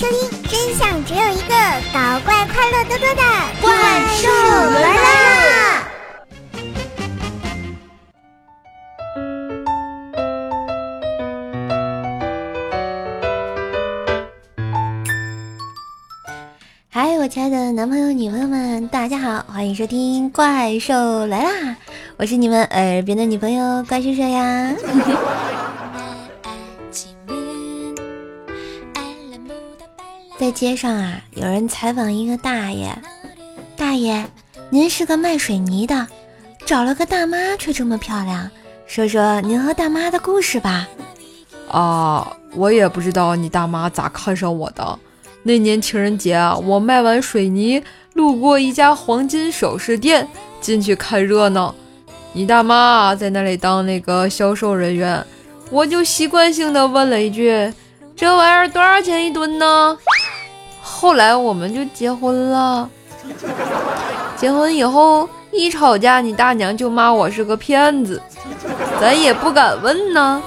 收听，真相只有一个，搞怪快乐多多的怪兽来啦！嗨，我亲爱的男朋友、女朋友们，大家好，欢迎收听《怪兽来啦》，我是你们耳边的女朋友怪兽兽呀。在街上啊，有人采访一个大爷：“大爷，您是个卖水泥的，找了个大妈却这么漂亮，说说您和大妈的故事吧。”啊，我也不知道你大妈咋看上我的。那年情人节啊，我卖完水泥，路过一家黄金首饰店，进去看热闹。你大妈在那里当那个销售人员，我就习惯性的问了一句：“这玩意儿多少钱一吨呢？”后来我们就结婚了。结婚以后一吵架，你大娘就骂我是个骗子，咱也不敢问呢。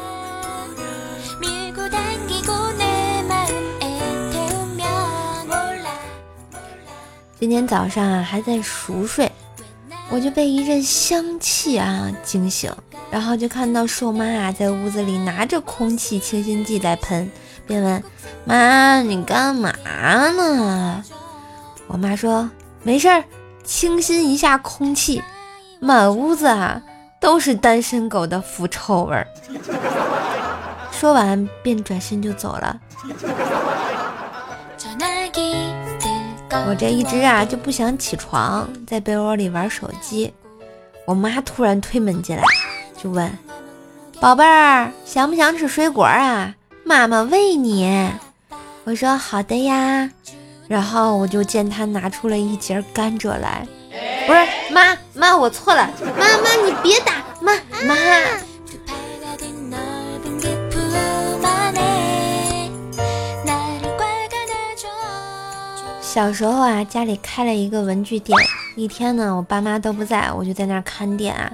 今天早上啊还在熟睡，我就被一阵香气啊惊醒，然后就看到瘦妈啊在屋子里拿着空气清新剂在喷。便问妈：“你干嘛呢？”我妈说：“没事儿，清新一下空气。”满屋子啊都是单身狗的腐臭味儿。说完便转身就走了。我这一直啊就不想起床，在被窝里玩手机。我妈突然推门进来，就问：“宝贝儿，想不想吃水果啊？”妈妈喂你，我说好的呀，然后我就见他拿出了一截甘蔗来，不是妈妈，我错了，妈妈你别打妈妈。小时候啊，家里开了一个文具店，一天呢，我爸妈都不在，我就在那儿看店啊。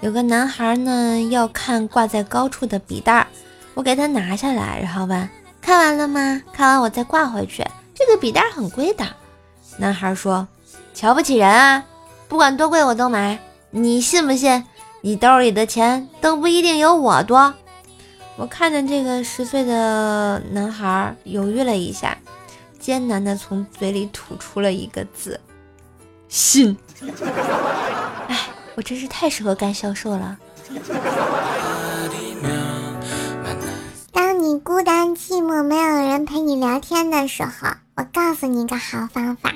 有个男孩呢，要看挂在高处的笔袋儿。我给他拿下来，然后问：“看完了吗？看完我再挂回去。这个笔袋很贵的。”男孩说：“瞧不起人啊！不管多贵我都买。你信不信？你兜里的钱都不一定有我多。”我看着这个十岁的男孩犹豫了一下，艰难地从嘴里吐出了一个字：“信。”哎，我真是太适合干销售了。孤单寂寞没有人陪你聊天的时候，我告诉你一个好方法，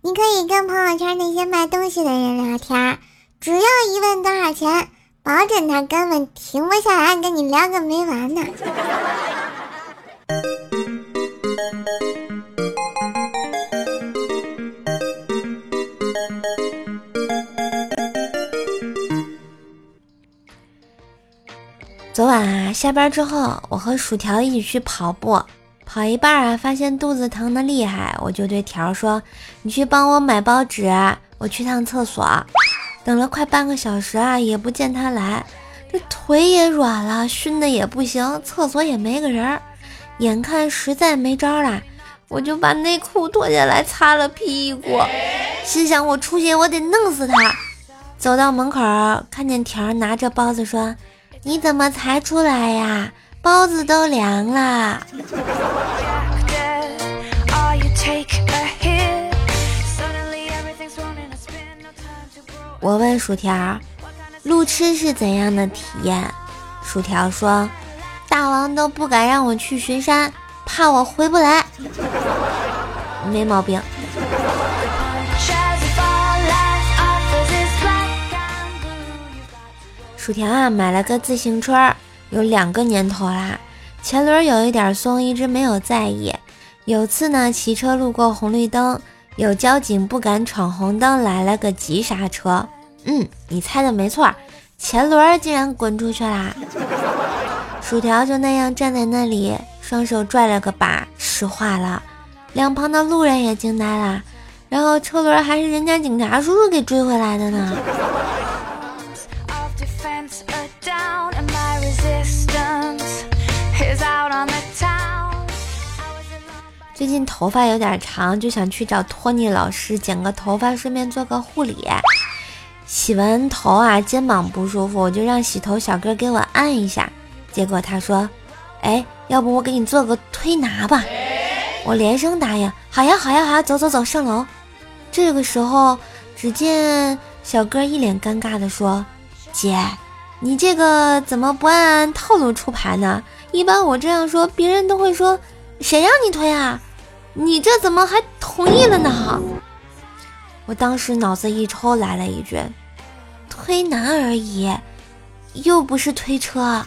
你可以跟朋友圈那些卖东西的人聊天，只要一问多少钱，保准他根本停不下来跟你聊个没完呢。昨晚啊，下班之后，我和薯条一起去跑步，跑一半啊，发现肚子疼的厉害，我就对条说：“你去帮我买包纸，我去趟厕所。”等了快半个小时啊，也不见他来，这腿也软了，熏的也不行，厕所也没个人儿，眼看实在没招了，我就把内裤脱下来擦了屁股，心想我出去，我得弄死他。走到门口，看见条拿着包子说。你怎么才出来呀？包子都凉了。我问薯条，路痴是怎样的体验？薯条说，大王都不敢让我去巡山，怕我回不来。没毛病。薯条啊，买了个自行车，有两个年头啦，前轮有一点松，一直没有在意。有次呢，骑车路过红绿灯，有交警不敢闯红灯，来了个急刹车。嗯，你猜的没错，前轮竟然滚出去啦！薯条就那样站在那里，双手拽了个把，石化了。两旁的路人也惊呆了，然后车轮还是人家警察叔叔给追回来的呢。最近头发有点长，就想去找托尼老师剪个头发，顺便做个护理。洗完头啊，肩膀不舒服，我就让洗头小哥给我按一下。结果他说：“哎，要不我给你做个推拿吧？”我连声答应：“好呀，好呀，好呀，走走走，上楼。”这个时候，只见小哥一脸尴尬的说：“姐，你这个怎么不按套路出牌呢？一般我这样说，别人都会说。”谁让你推啊？你这怎么还同意了呢？我当时脑子一抽，来了一句：“推拿而已，又不是推车。”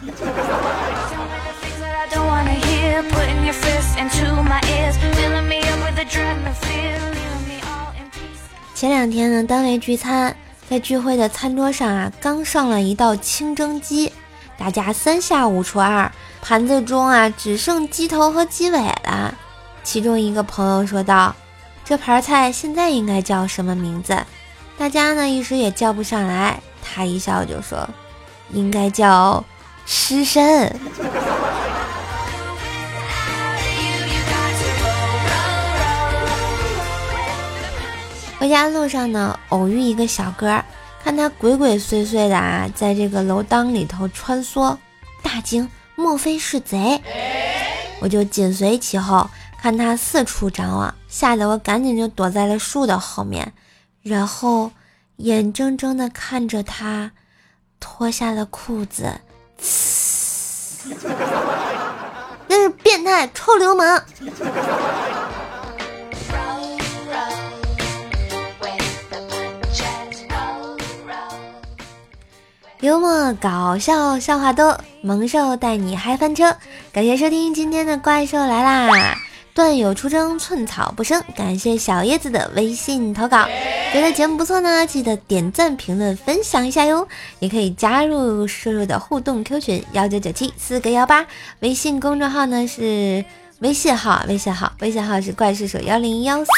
前两天呢，单位聚餐，在聚会的餐桌上啊，刚上了一道清蒸鸡，大家三下五除二。盘子中啊，只剩鸡头和鸡尾了。其中一个朋友说道：“这盘菜现在应该叫什么名字？”大家呢一时也叫不上来。他一笑就说：“应该叫尸身。”回家路上呢，偶遇一个小哥，看他鬼鬼祟祟的啊，在这个楼道里头穿梭，大惊。莫非是贼？我就紧随其后，看他四处张望，吓得我赶紧就躲在了树的后面，然后眼睁睁地看着他脱下了裤子，那是变态臭流氓。幽默搞笑笑话多，萌兽带你嗨翻车。感谢收听今天的怪兽来啦！段友出征，寸草不生。感谢小叶子的微信投稿，觉得节目不错呢，记得点赞、评论、分享一下哟。也可以加入瘦瘦的互动 Q 群幺九九七四个幺八，微信公众号呢是微信号，微信号，微信号是怪兽手幺零幺四。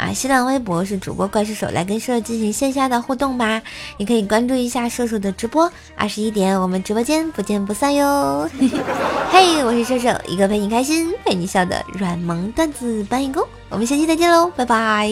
啊，新浪微博是主播怪兽手来跟射手进行线下的互动吧，你可以关注一下兽兽的直播，二十一点我们直播间不见不散哟。嘿，我是兽兽，一个陪你开心、陪你笑的软萌段子搬运工，我们下期再见喽，拜拜。